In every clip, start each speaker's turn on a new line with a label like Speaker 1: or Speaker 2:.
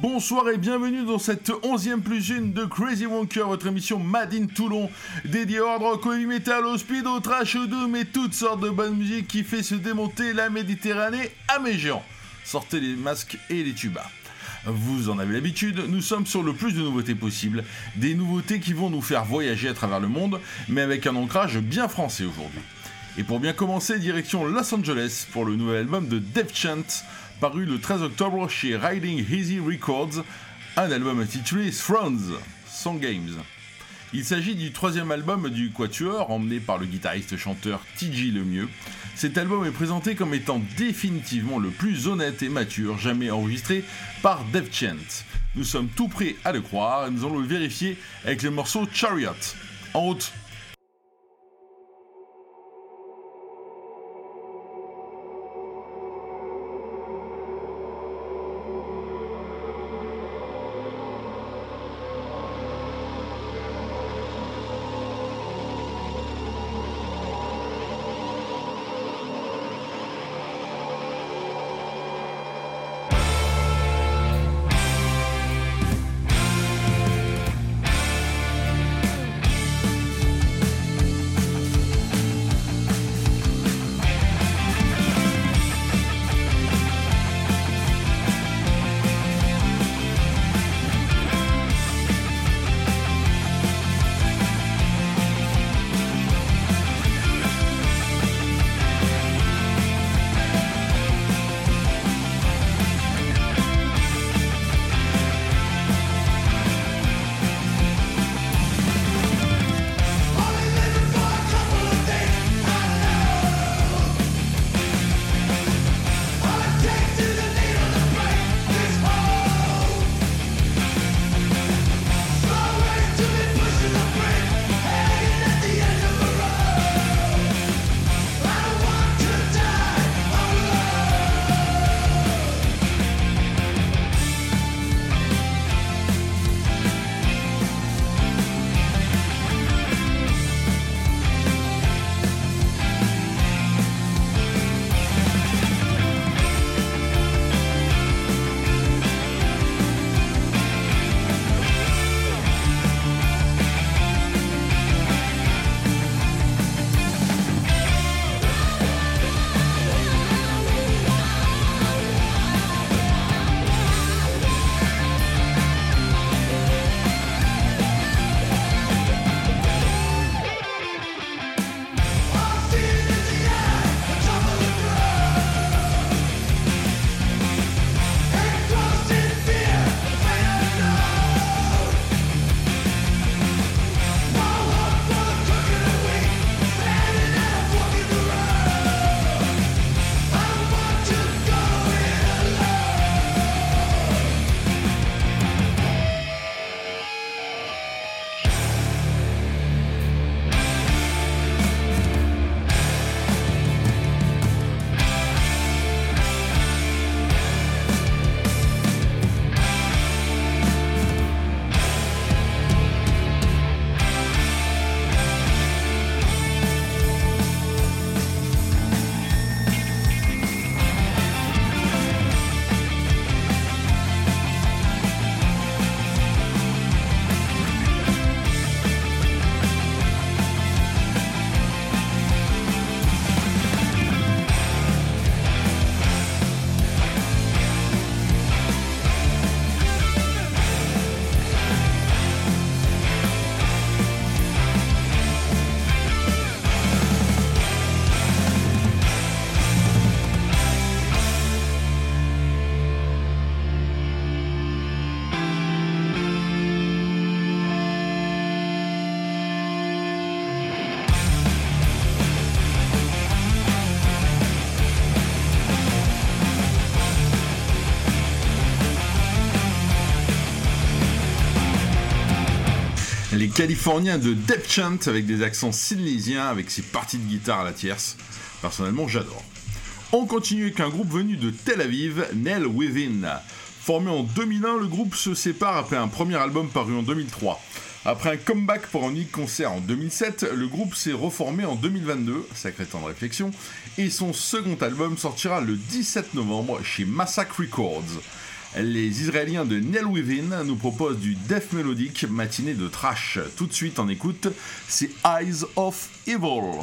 Speaker 1: Bonsoir et bienvenue dans cette onzième plus une de Crazy Wonker, votre émission Mad in Toulon, dédiée au hard rock, au metal, au speed, au trash, au doom et toutes sortes de bonnes musiques qui fait se démonter la Méditerranée à mes géants. Sortez les masques et les tubas. Vous en avez l'habitude, nous sommes sur le plus de nouveautés possibles, des nouveautés qui vont nous faire voyager à travers le monde, mais avec un ancrage bien français aujourd'hui. Et pour bien commencer, direction Los Angeles pour le nouvel album de Dev Chant, paru le 13 octobre chez Riding Easy Records, un album intitulé Thrones, Song Games. Il s'agit du troisième album du Quatuor, emmené par le guitariste-chanteur TJ Lemieux. Cet album est présenté comme étant définitivement le plus honnête et mature jamais enregistré par Dev Chant. Nous sommes tout prêts à le croire et nous allons le vérifier avec le morceau Chariot. En route californien de Depth Chant avec des accents silésiens avec ses parties de guitare à la tierce. Personnellement, j'adore. On continue avec un groupe venu de Tel Aviv, Nell Within. Formé en 2001, le groupe se sépare après un premier album paru en 2003. Après un comeback pour un unique concert en 2007, le groupe s'est reformé en 2022, sacré temps de réflexion, et son second album sortira le 17 novembre chez Massacre Records. Les Israéliens de Nell Within nous proposent du death mélodique matinée de trash. Tout de suite en écoute, c'est Eyes of Evil.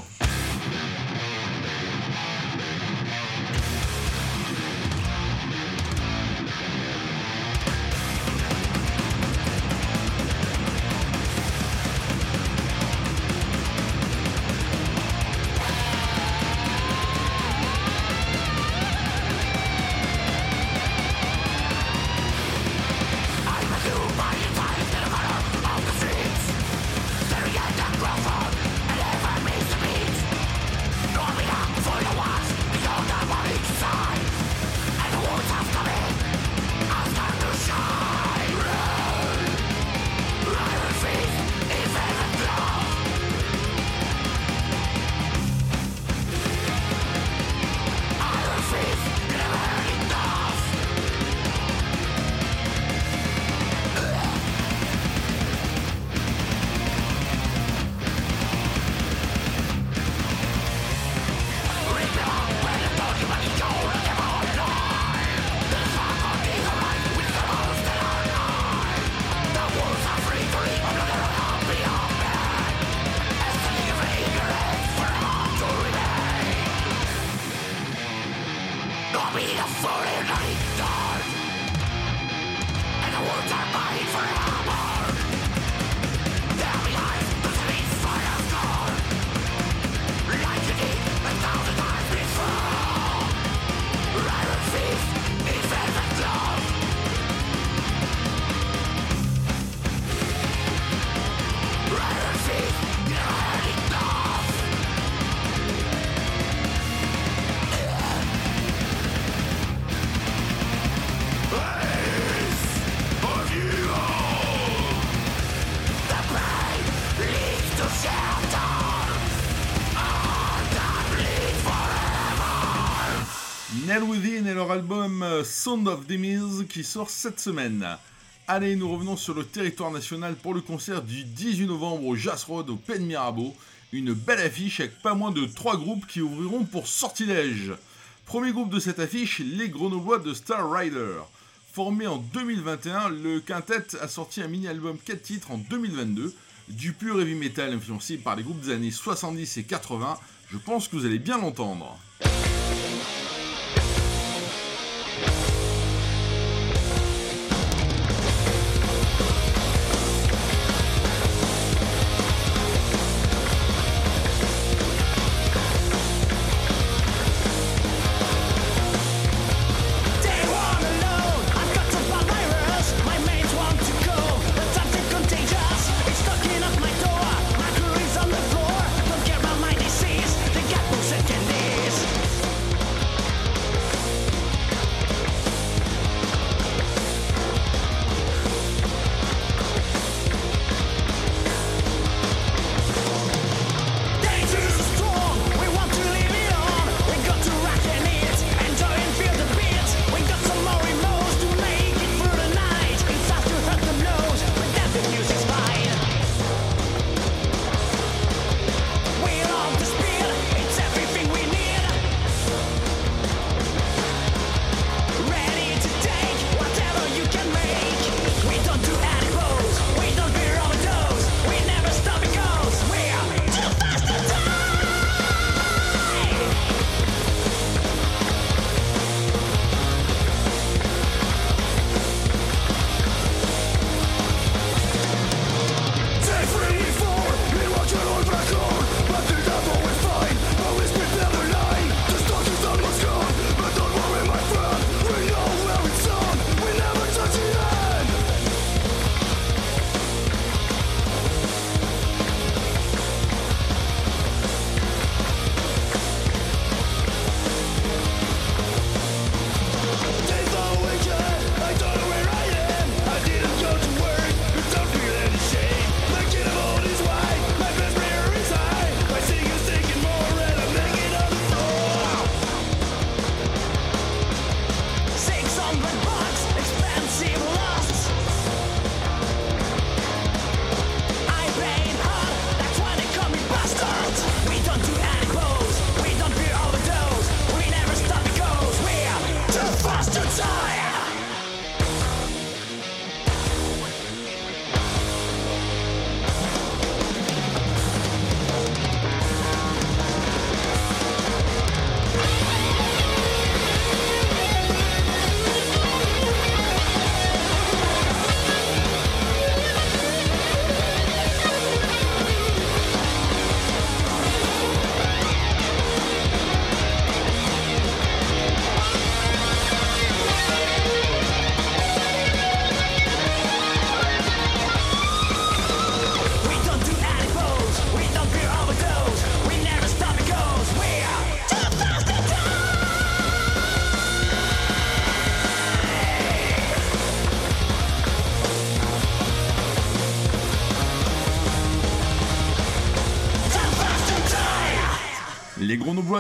Speaker 1: Sound of Demise qui sort cette semaine. Allez, nous revenons sur le territoire national pour le concert du 18 novembre au Jazz Road au Pen Mirabeau. Une belle affiche avec pas moins de 3 groupes qui ouvriront pour Sortilège. Premier groupe de cette affiche, les Grenoblois de Star Rider. Formé en 2021, le quintet a sorti un mini-album 4 titres en 2022, du pur heavy metal influencé par les groupes des années 70 et 80. Je pense que vous allez bien l'entendre.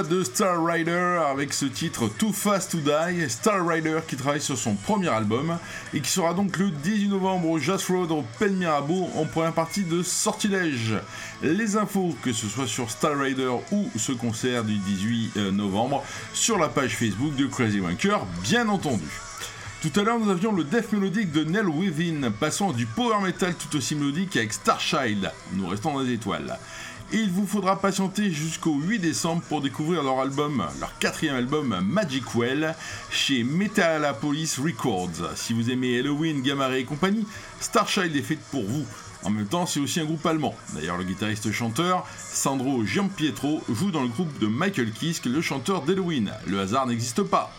Speaker 2: De Star Rider avec ce titre Too Fast to Die, Star Rider qui travaille sur son premier album et qui sera donc le 18 novembre au Jazz Road au Pen Mirabeau en première partie de Sortilège. Les infos, que ce soit sur Star Rider ou ce concert du 18 euh, novembre, sur la page Facebook de Crazy Wanker, bien entendu. Tout à l'heure, nous avions le death mélodique de Nell Within, passant du power metal tout aussi mélodique avec Starchild. Nous restons dans les étoiles il vous faudra patienter jusqu'au 8 décembre pour découvrir leur album, leur quatrième album Magic Well chez Metalapolis Records. Si vous aimez Halloween, Gamma et compagnie, Starchild est fait pour vous. En même temps, c'est aussi un groupe allemand. D'ailleurs, le guitariste-chanteur Sandro Giampietro joue dans le groupe de Michael Kiske, le chanteur d'Halloween. Le hasard n'existe pas.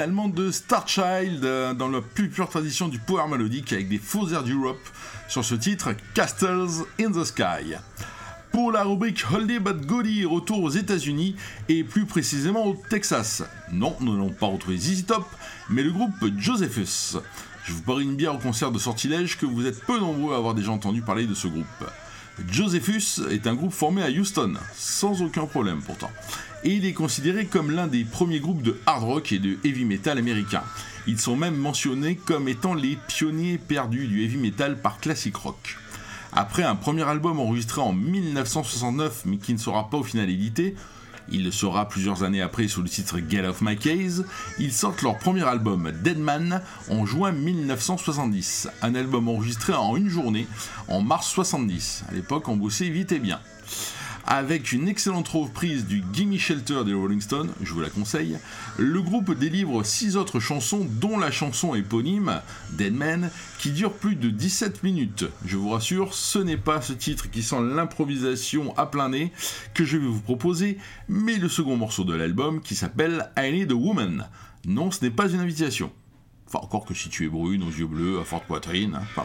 Speaker 2: De Starchild euh, dans la plus pure tradition du power mélodique avec des faux airs d'Europe sur ce titre Castles in the Sky. Pour la rubrique Holiday But Goody, retour aux États-Unis et plus précisément au Texas. Non, nous n'allons pas retrouver ZZ Top, mais le groupe Josephus. Je vous parie une bière au concert de Sortilège que vous êtes peu nombreux à avoir déjà entendu parler de ce groupe. Josephus est un groupe formé à Houston, sans aucun problème pourtant et il est considéré comme l'un des premiers groupes de hard rock et de heavy metal américains. Ils sont même mentionnés comme étant les pionniers perdus du heavy metal par classic rock.
Speaker 1: Après un premier album enregistré en 1969 mais qui ne sera pas au final édité, il le sera plusieurs années après sous le titre Get Off My Case, ils sortent leur premier album Deadman en juin 1970, un album enregistré en une journée en mars 70. À l'époque on bossait vite et bien avec une excellente reprise du Gimme Shelter des Rolling Stones, je vous la conseille. Le groupe délivre 6 autres chansons, dont la chanson éponyme, Dead Man, qui dure plus de 17 minutes. Je vous rassure, ce n'est pas ce titre qui sent l'improvisation à plein nez que je vais vous proposer, mais le second morceau de l'album qui s'appelle I Need a Woman. Non, ce n'est pas une invitation. Enfin, encore que si tu es brune, aux yeux bleus, à forte poitrine. Hein,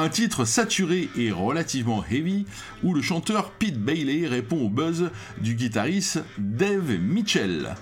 Speaker 1: un titre saturé et relativement heavy, où le chanteur Pete Bailey répond au buzz du guitariste Dave Mitchell.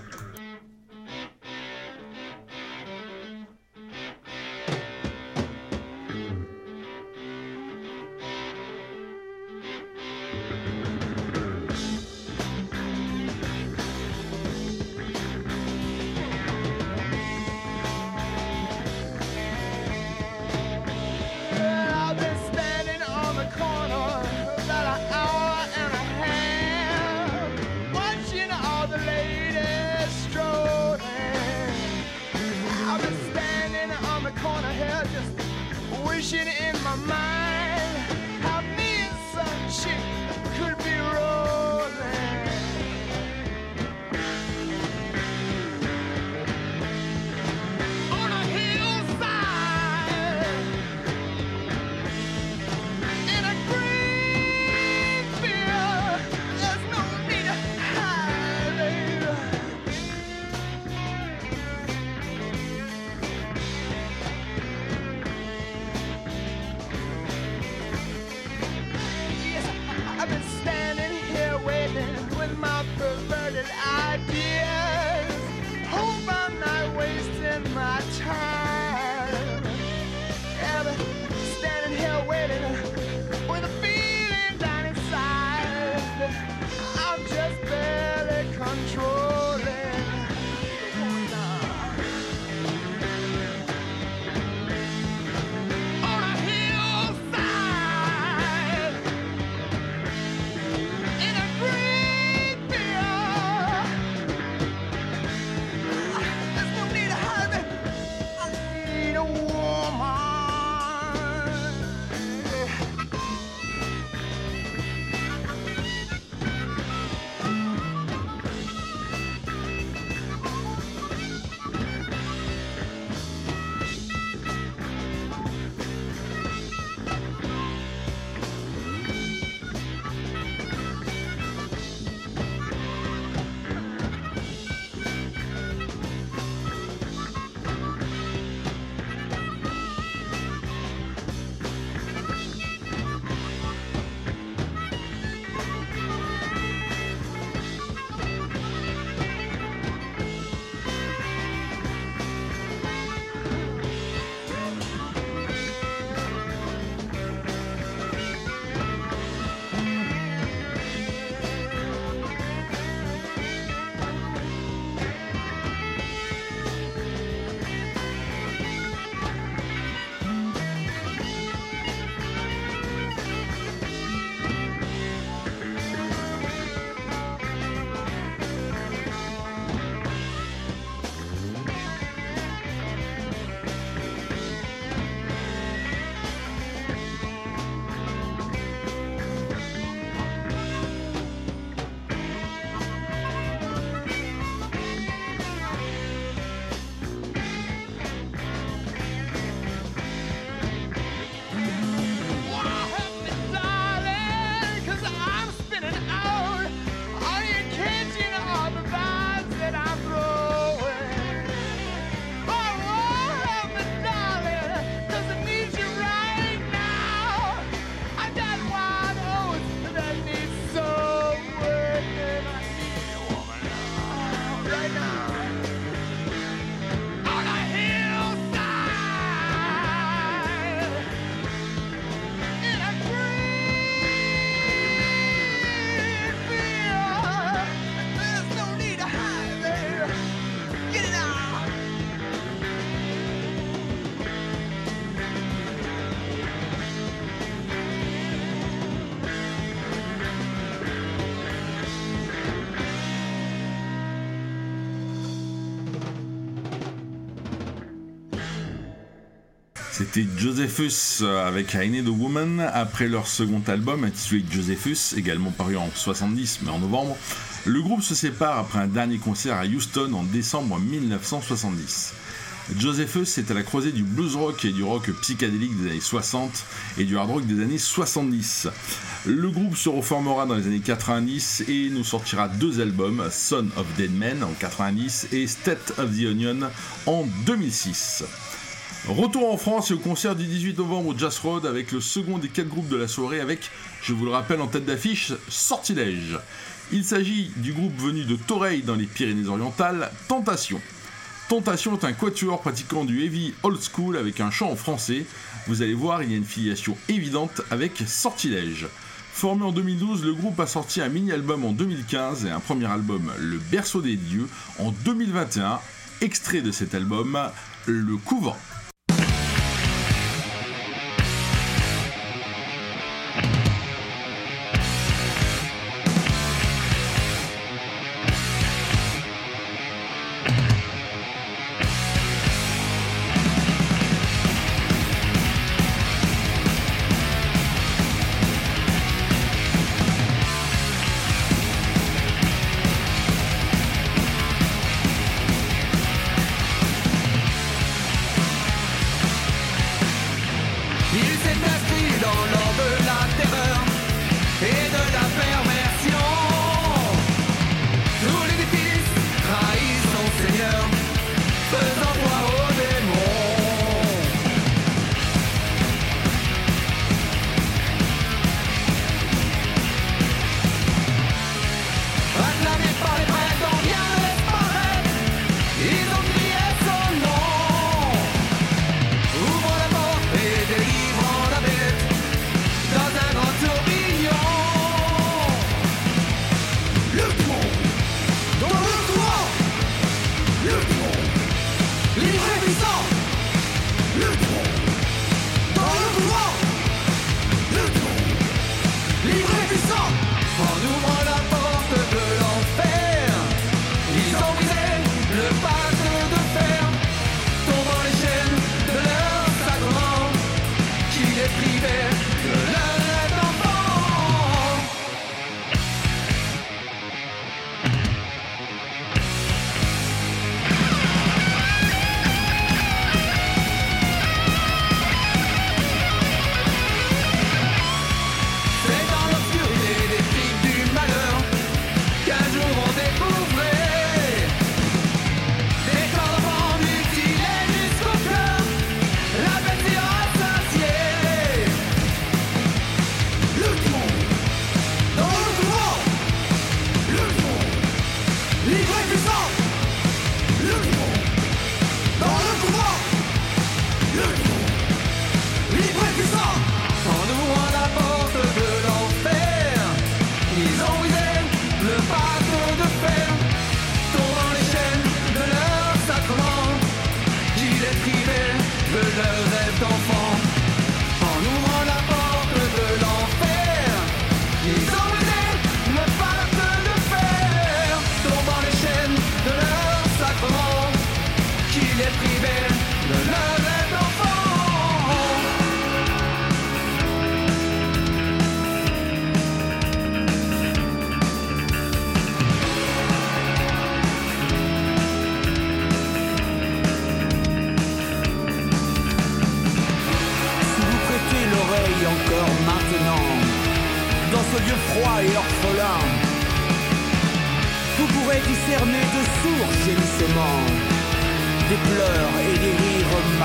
Speaker 2: C'était Josephus avec I Need Woman après leur second album intitulé Josephus, également paru en 70 mais en novembre. Le groupe se sépare après un dernier concert à Houston en décembre 1970. Josephus est à la croisée du blues rock et du rock psychédélique des années 60 et du hard rock des années 70. Le groupe se reformera dans les années 90 et nous sortira deux albums, Son of Dead Men en 90 et State of the Onion en 2006. Retour en France et au concert du 18 novembre au Jazz Road avec le second des quatre groupes de la soirée avec, je vous le rappelle en tête d'affiche, Sortilège. Il s'agit du groupe venu de Toreil dans les Pyrénées-Orientales, Tentation. Tentation est un quatuor pratiquant du heavy old school avec un chant en français. Vous allez voir, il y a une filiation évidente avec Sortilège. Formé en 2012, le groupe a sorti un mini-album en 2015 et un premier album, Le Berceau des Dieux, en 2021. Extrait de cet album, Le Couvent.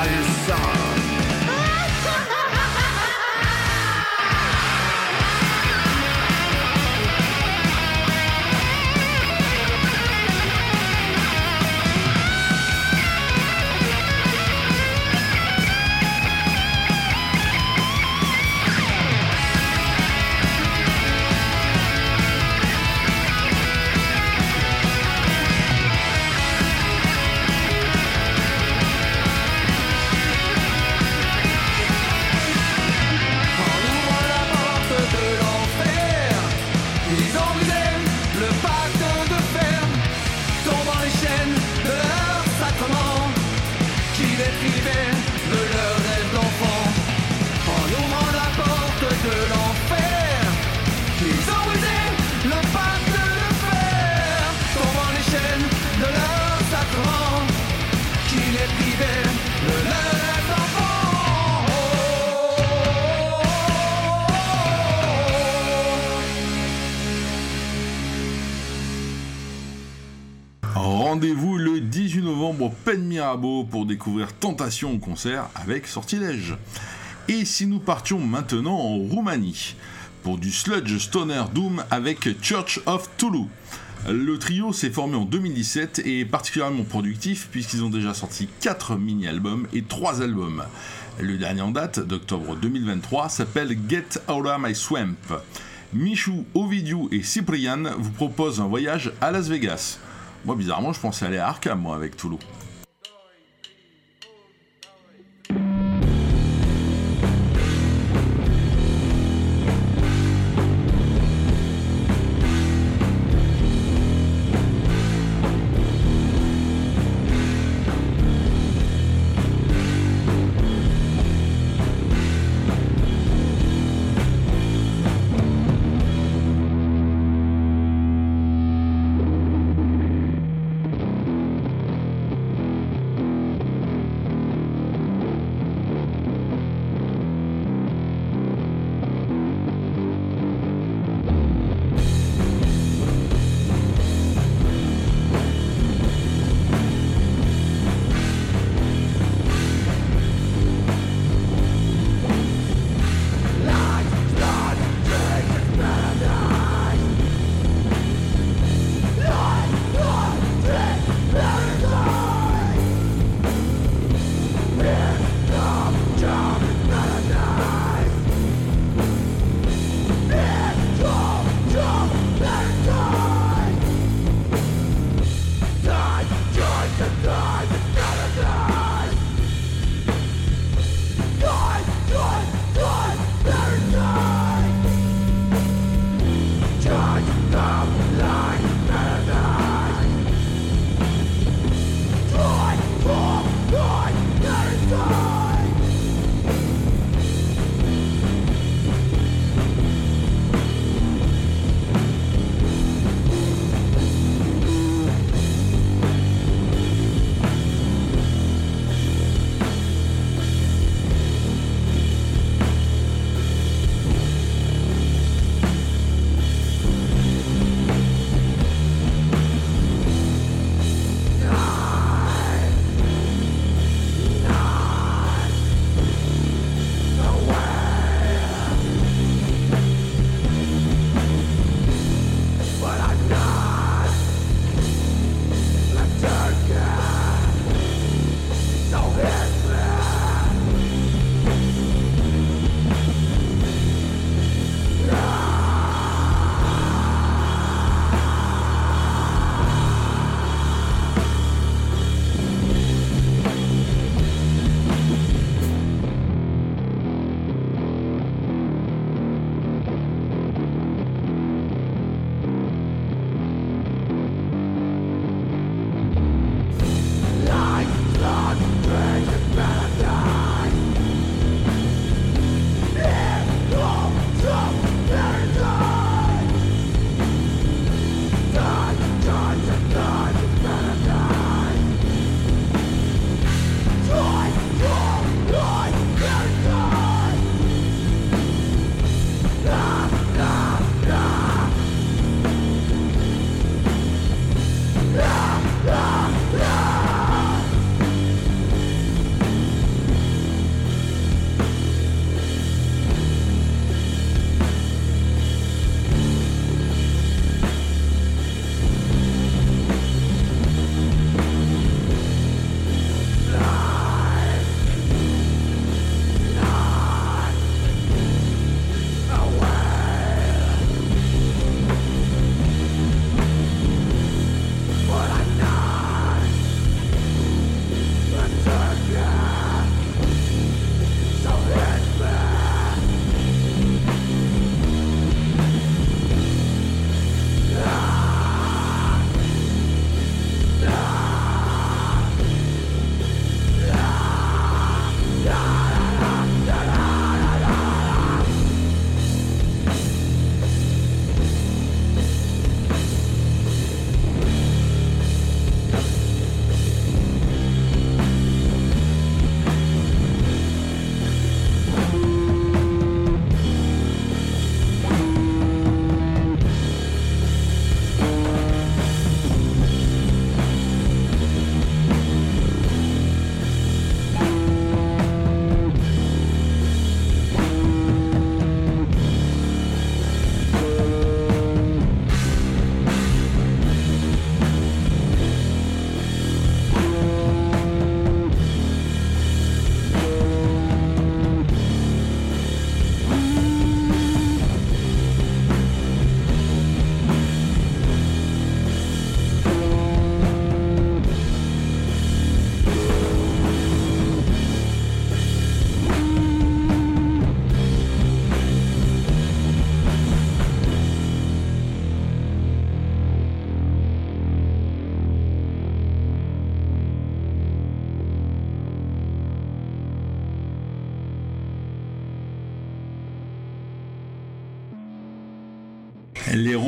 Speaker 3: De leur
Speaker 1: Pour découvrir Tentation au concert avec Sortilège. Et si nous partions maintenant en Roumanie pour du sludge stoner doom avec Church of Toulouse. Le trio s'est formé en 2017 et est particulièrement productif puisqu'ils ont déjà sorti 4 mini-albums et 3 albums. Le dernier en date, d'octobre 2023, s'appelle Get Out of My Swamp. Michou, Ovidiu et Cyprian vous proposent un voyage à Las Vegas. Moi, bizarrement, je pensais aller à Arkham, moi, avec Toulouse.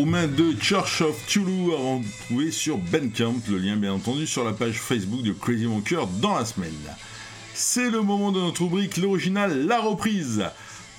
Speaker 1: Les Roumains de Church of Tulu ont trouvé sur Bandcamp, le lien bien entendu sur la page Facebook de Crazy Monker dans la semaine. C'est le moment de notre rubrique l'original, la reprise.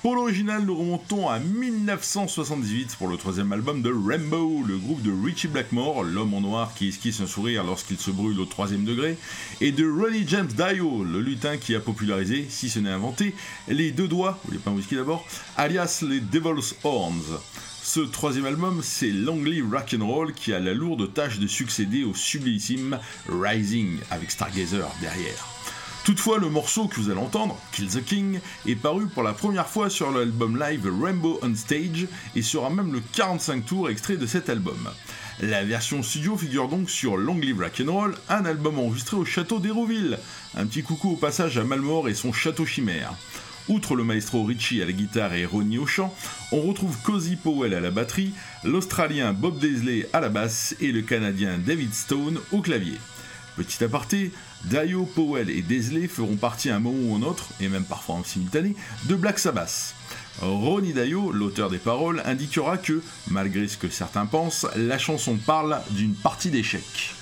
Speaker 1: Pour l'original, nous remontons à 1978 pour le troisième album de Rainbow, le groupe de Richie Blackmore, l'homme en noir qui esquisse un sourire lorsqu'il se brûle au troisième degré, et de Ronnie James Dio, le lutin qui a popularisé, si ce n'est inventé, les deux doigts, voulez pas un whisky d'abord, alias les Devil's Horns. Ce troisième album, c'est Lonely Rock'n'Roll qui a la lourde tâche de succéder au sublimissime Rising avec Stargazer derrière. Toutefois, le morceau que vous allez entendre, Kill the King, est paru pour la première fois sur l'album live Rainbow on Stage et sera même le 45 tours extrait de cet album. La version studio figure donc sur Long Live Rock'n'Roll, un album enregistré au château d'Hérouville. Un petit coucou au passage à Malmore et son château chimère. Outre le maestro Richie à la guitare et Ronnie au chant, on retrouve Cozy Powell à la batterie, l'Australien Bob Daisley à la basse et le Canadien David Stone au clavier. Petit aparté, Dio, Powell et Daisley feront partie à un moment ou un autre, et même parfois en simultané, de Black Sabbath. Ronnie Dio, l'auteur des paroles, indiquera que, malgré ce que certains pensent, la chanson parle d'une partie d'échec.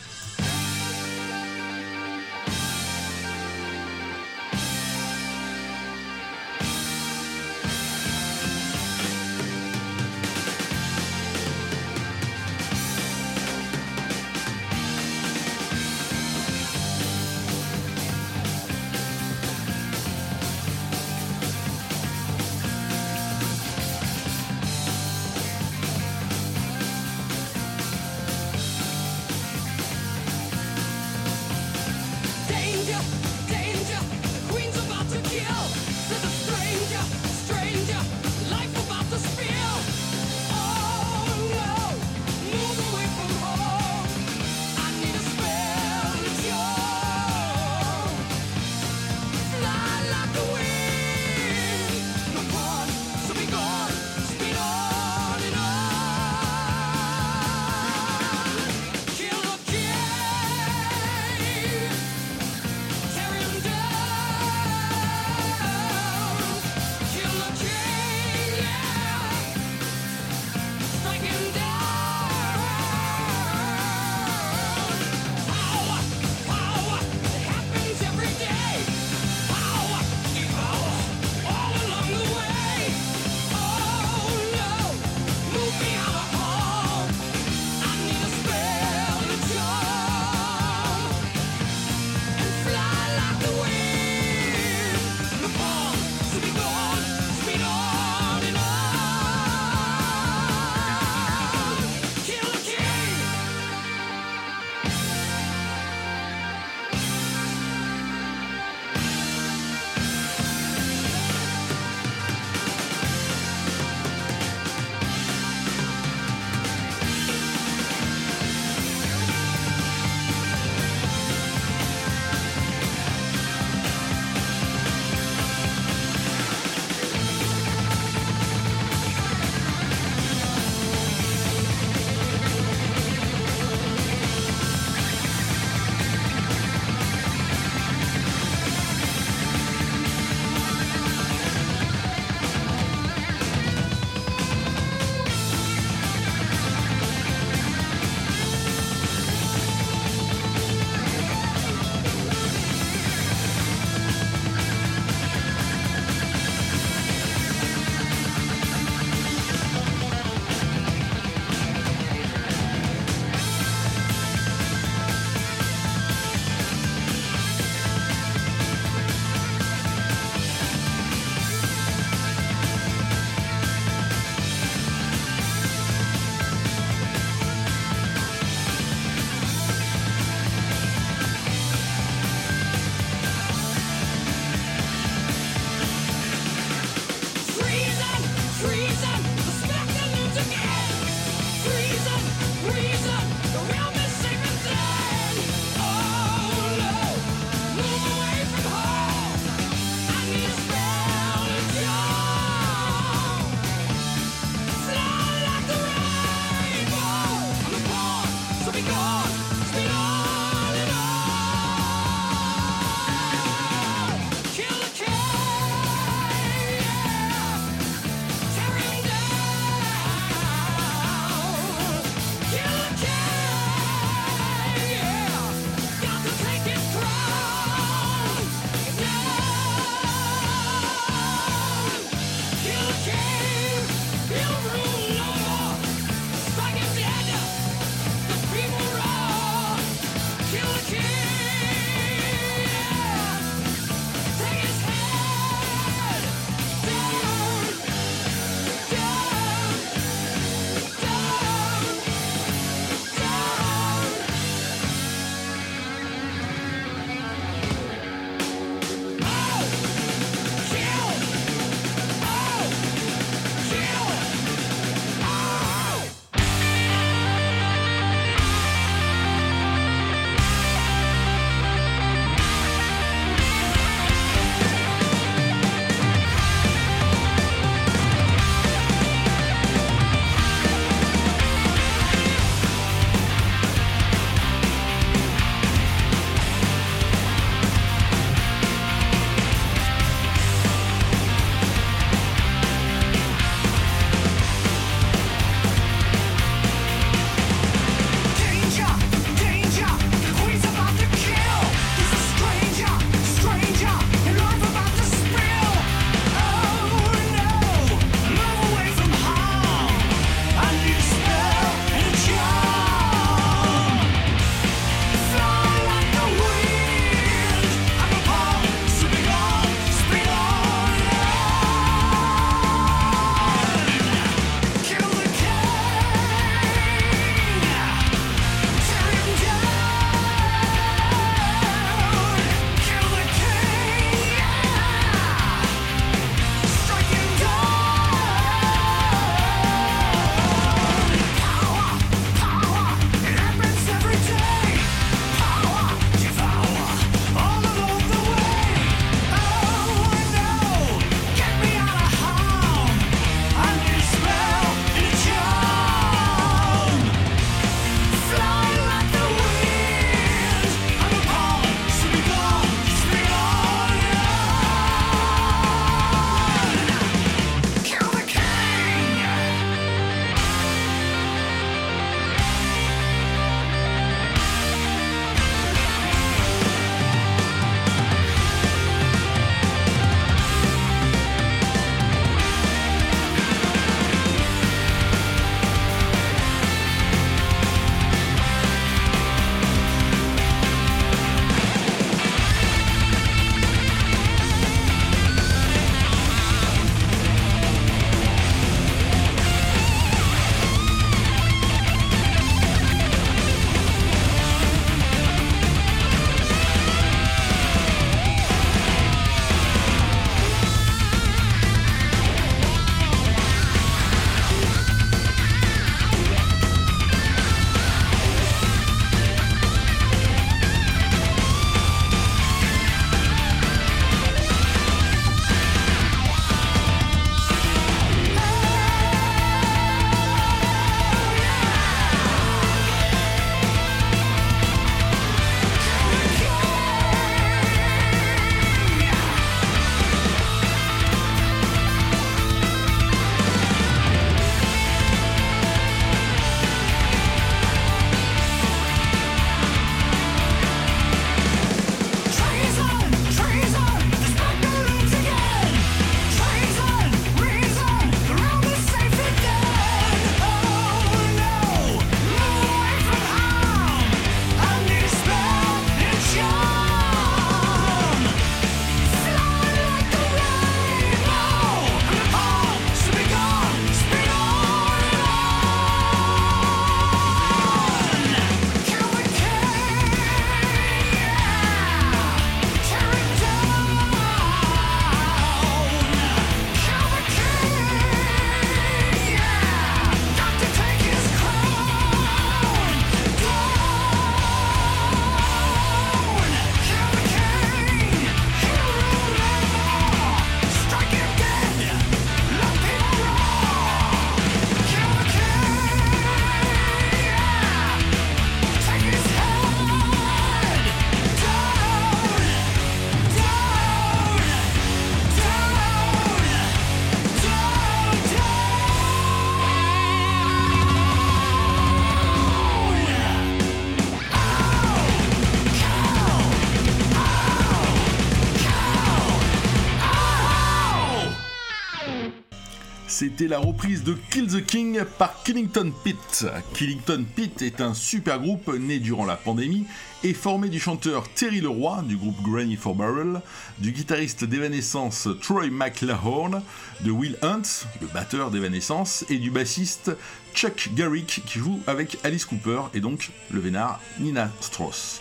Speaker 1: C'était la reprise de Kill the King par Killington Pitt. Killington Pitt est un super groupe né durant la pandémie et formé du chanteur Terry Leroy du groupe Granny for Barrel, du guitariste d'Evanescence Troy McLahorn, de Will Hunt, le batteur d'Evanescence, et du bassiste Chuck Garrick qui joue avec Alice Cooper et donc le vénard Nina Strauss.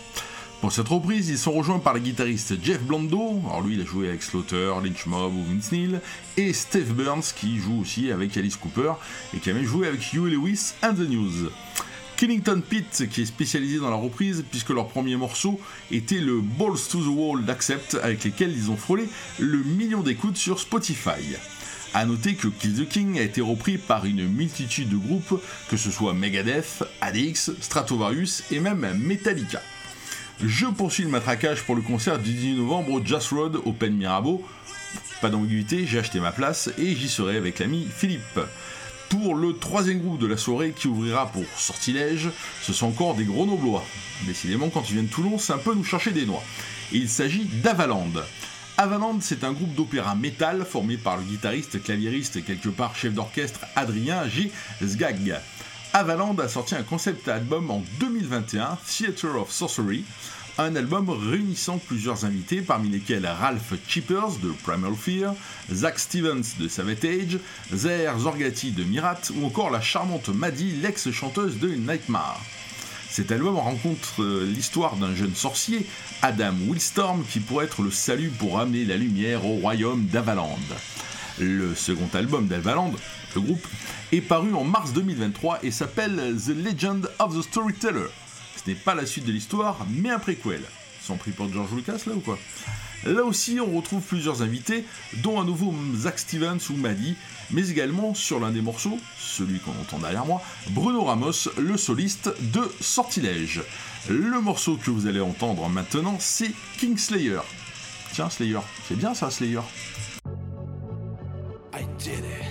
Speaker 1: Pour cette reprise, ils sont rejoints par le guitariste Jeff Blando, alors lui il a joué avec Slaughter, Lynch Mob ou Vince Neil, et Steve Burns qui joue aussi avec Alice Cooper et qui a même joué avec Huey Lewis and the News. Killington Pitt qui est spécialisé dans la reprise puisque leur premier morceau était le Balls to the Wall d'Accept avec lesquels ils ont frôlé le million d'écoutes sur Spotify. A noter que Kill the King a été repris par une multitude de groupes, que ce soit Megadeth, ADX, Stratovarius et même Metallica. Je poursuis le matraquage pour le concert du 10 novembre au Just Road Open Mirabeau. Pas d'ambiguïté, j'ai acheté ma place et j'y serai avec l'ami Philippe. Pour le troisième groupe de la soirée qui ouvrira pour Sortilège, ce sont encore des grenoblois. Décidément, quand ils viennent de Toulon, c'est un peu nous chercher des noix. il s'agit d'Avaland. Avaland, c'est un groupe d'opéra métal formé par le guitariste, claviériste et quelque part chef d'orchestre Adrien G. Zgag. Avaland a sorti un concept album en 2021, Theater of Sorcery, un album réunissant plusieurs invités, parmi lesquels Ralph Chippers de Primal Fear, Zach Stevens de Savatage, Zer Zorgati de Mirat ou encore la charmante Maddie, l'ex-chanteuse de Nightmare. Cet album rencontre euh, l'histoire d'un jeune sorcier, Adam Willstorm, qui pourrait être le salut pour amener la lumière au royaume d'Avaland. Le second album d'Avaland, le groupe, est paru en mars 2023 et s'appelle The Legend of the Storyteller. Ce n'est pas la suite de l'histoire, mais un préquel. Sans prix pour George Lucas là ou quoi? Là aussi, on retrouve plusieurs invités, dont un nouveau Zach Stevens ou Maddy, mais également sur l'un des morceaux, celui qu'on entend derrière moi, Bruno Ramos, le soliste de Sortilège. Le morceau que vous allez entendre maintenant, c'est Kingslayer. Tiens, Slayer, c'est bien ça, Slayer? Did it.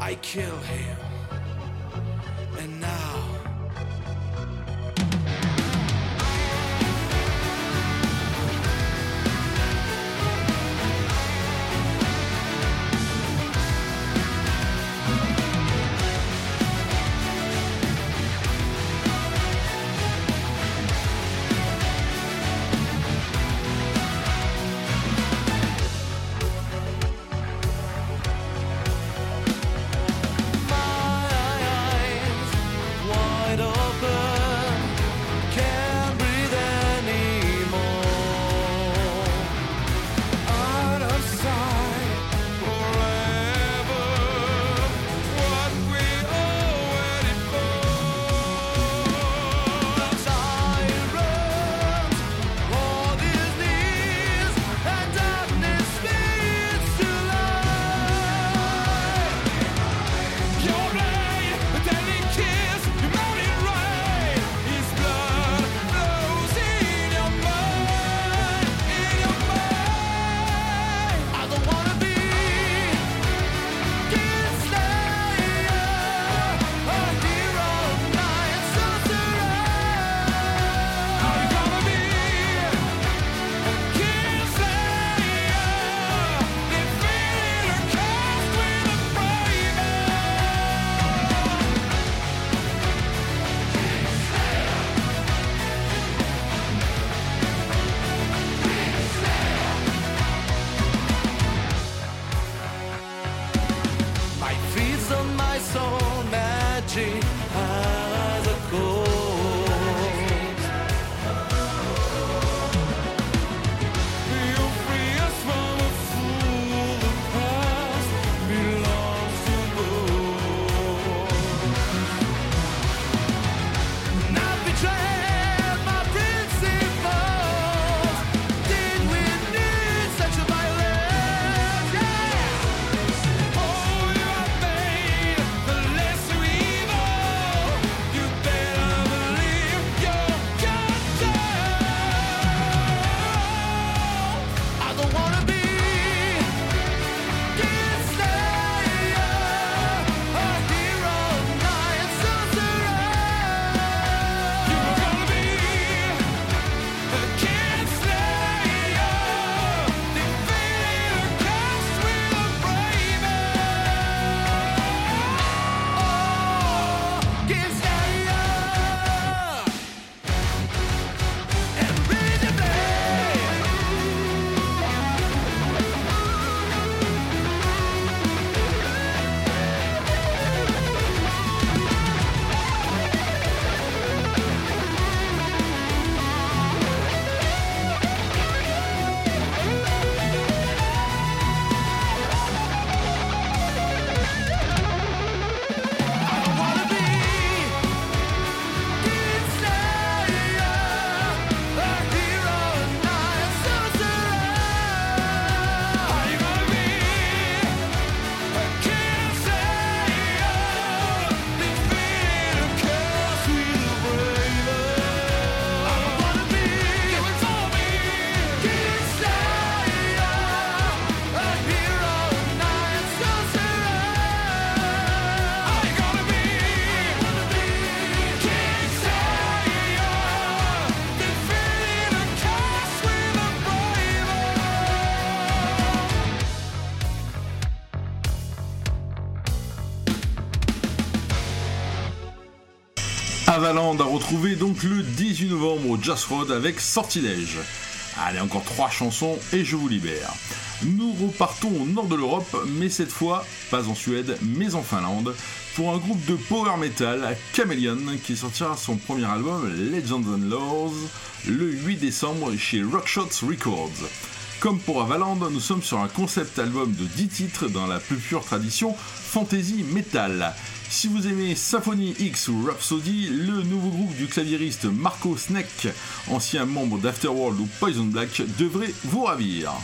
Speaker 1: I killed him. And now Ravaland a retrouvé donc le 18 novembre au Jazz Road avec Sortilège. Allez, encore trois chansons et je vous libère. Nous repartons au nord de l'Europe, mais cette fois, pas en Suède, mais en Finlande, pour un groupe de power metal, Chameleon, qui sortira son premier album, Legends and Laws, le 8 décembre chez Rockshots Records. Comme pour Avaland, nous sommes sur un concept album de 10 titres dans la plus pure tradition fantasy metal. Si vous aimez Symphony X ou Rhapsody, le nouveau groupe du claviériste Marco Sneck, ancien membre d'Afterworld ou Poison Black, devrait vous ravir.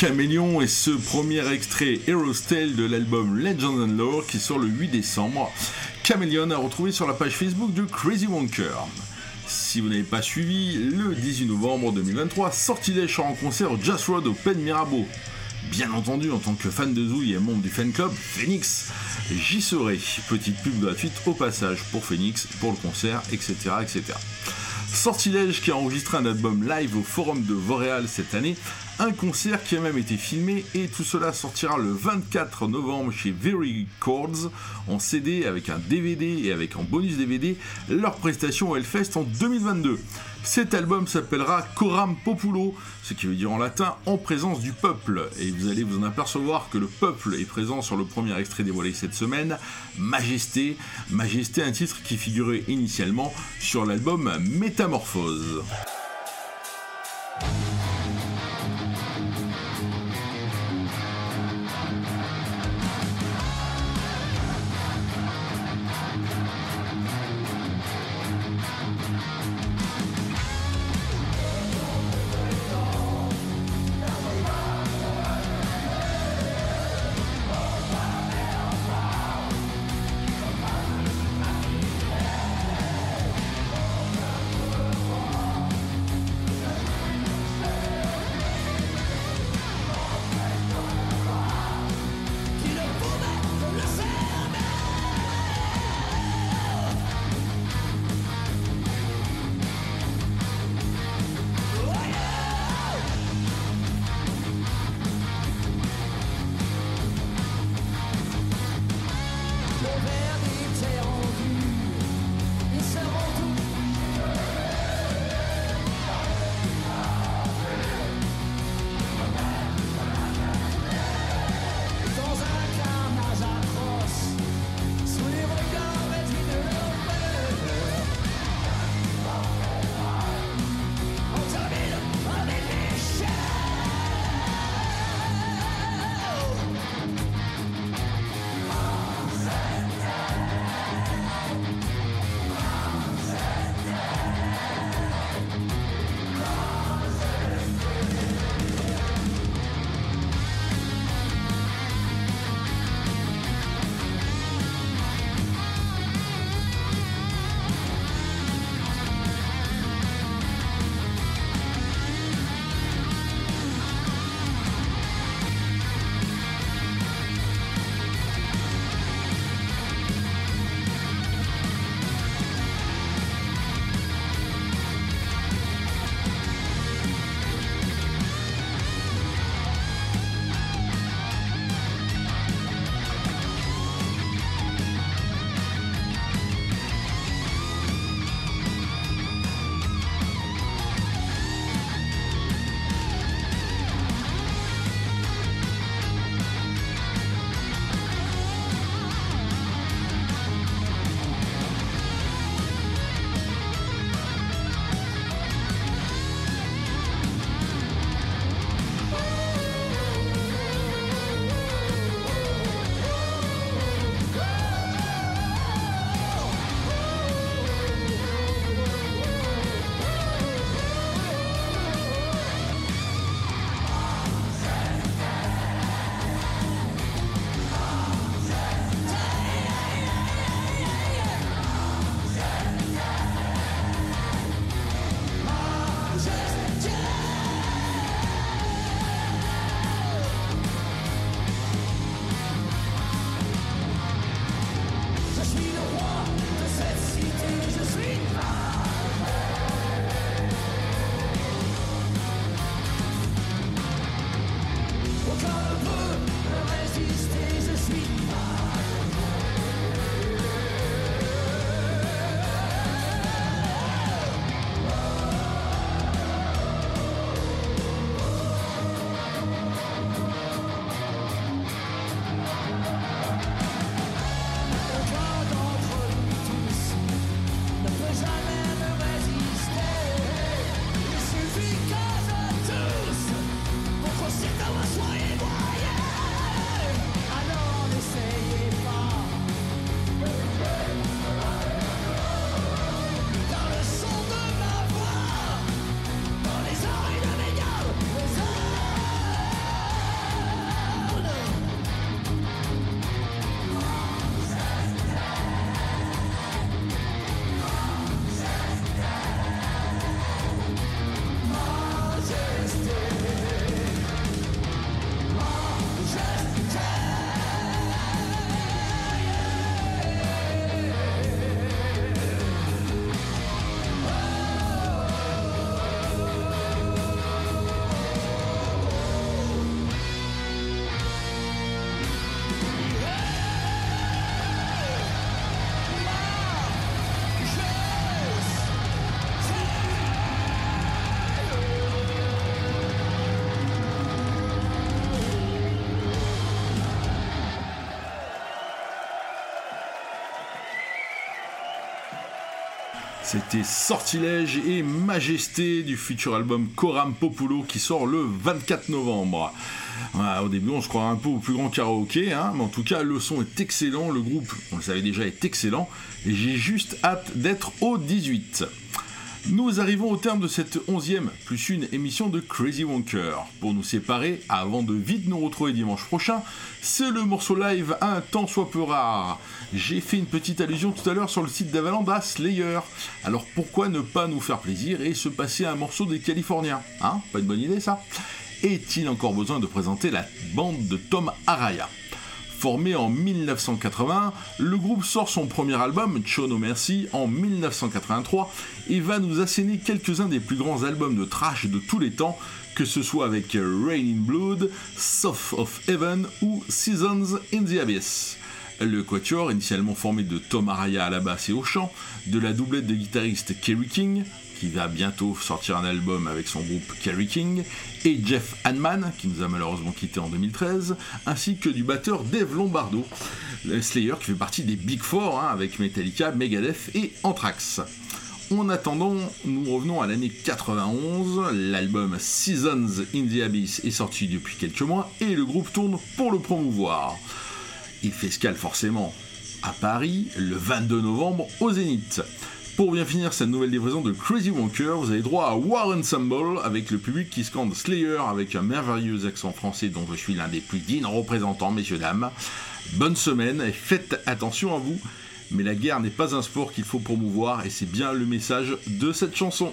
Speaker 1: Caméléon est ce premier extrait Heroes Tale de l'album Legends and Lore qui sort le 8 décembre. Caméléon a retrouvé sur la page Facebook de Crazy Wonker. Si vous n'avez pas suivi, le 18 novembre 2023, Sortilège sera en concert au Just Road au Pen Mirabeau. Bien entendu, en tant que fan de Zouille et membre du fan club Phoenix, j'y serai. Petite pub gratuite au passage pour Phoenix, pour le concert, etc. etc. Sortilège qui a enregistré un album live au Forum de Voreal cette année, un concert qui a même été filmé et tout cela sortira le 24 novembre chez Very Chords en CD avec un DVD et avec en bonus DVD leur prestation au Hellfest en 2022. Cet album s'appellera Coram Populo, ce qui veut dire en latin en présence du peuple. Et vous allez vous en apercevoir que le peuple est présent sur le premier extrait dévoilé cette semaine, Majesté. Majesté, un titre qui figurait initialement sur l'album Métamorphose. C'était Sortilège et Majesté du futur album Coram Populo qui sort le 24 novembre. au début, on se croirait un peu au plus grand karaoké, hein, mais en tout cas, le son est excellent, le groupe, on le savait déjà, est excellent, et j'ai juste hâte d'être au 18. Nous arrivons au terme de cette onzième plus une émission de Crazy Wonker. Pour nous séparer, avant de vite nous retrouver dimanche prochain, c'est le morceau live un temps soit peu rare. J'ai fait une petite allusion tout à l'heure sur le site d'Avalanda Slayer. Alors pourquoi ne pas nous faire plaisir et se passer un morceau des Californiens Hein? Pas une bonne idée ça? Est-il encore besoin de présenter la bande de Tom Araya? Formé en 1980, le groupe sort son premier album, Chono Mercy, en 1983 et va nous asséner quelques-uns des plus grands albums de trash de tous les temps, que ce soit avec Rain in Blood, South of Heaven ou Seasons in the Abyss. Le Quatuor, initialement formé de Tom Araya à la basse et au chant, de la doublette de guitariste Kerry King, qui va bientôt sortir un album avec son groupe Kerry King, et Jeff Hanman, qui nous a malheureusement quitté en 2013, ainsi que du batteur Dave Lombardo, Slayer qui fait partie des Big Four, hein, avec Metallica, Megadeth et Anthrax. En attendant, nous revenons à l'année 91, l'album Seasons in the Abyss est sorti depuis quelques mois et le groupe tourne pour le promouvoir. Il fait escale forcément à Paris le 22 novembre au Zénith. Pour bien finir cette nouvelle livraison de Crazy Wonker, vous avez droit à War Ensemble avec le public qui scande Slayer avec un merveilleux accent français dont je suis l'un des plus dignes représentants, messieurs dames. Bonne semaine et faites attention à vous, mais la guerre n'est pas un sport qu'il faut promouvoir et c'est bien le message de cette chanson.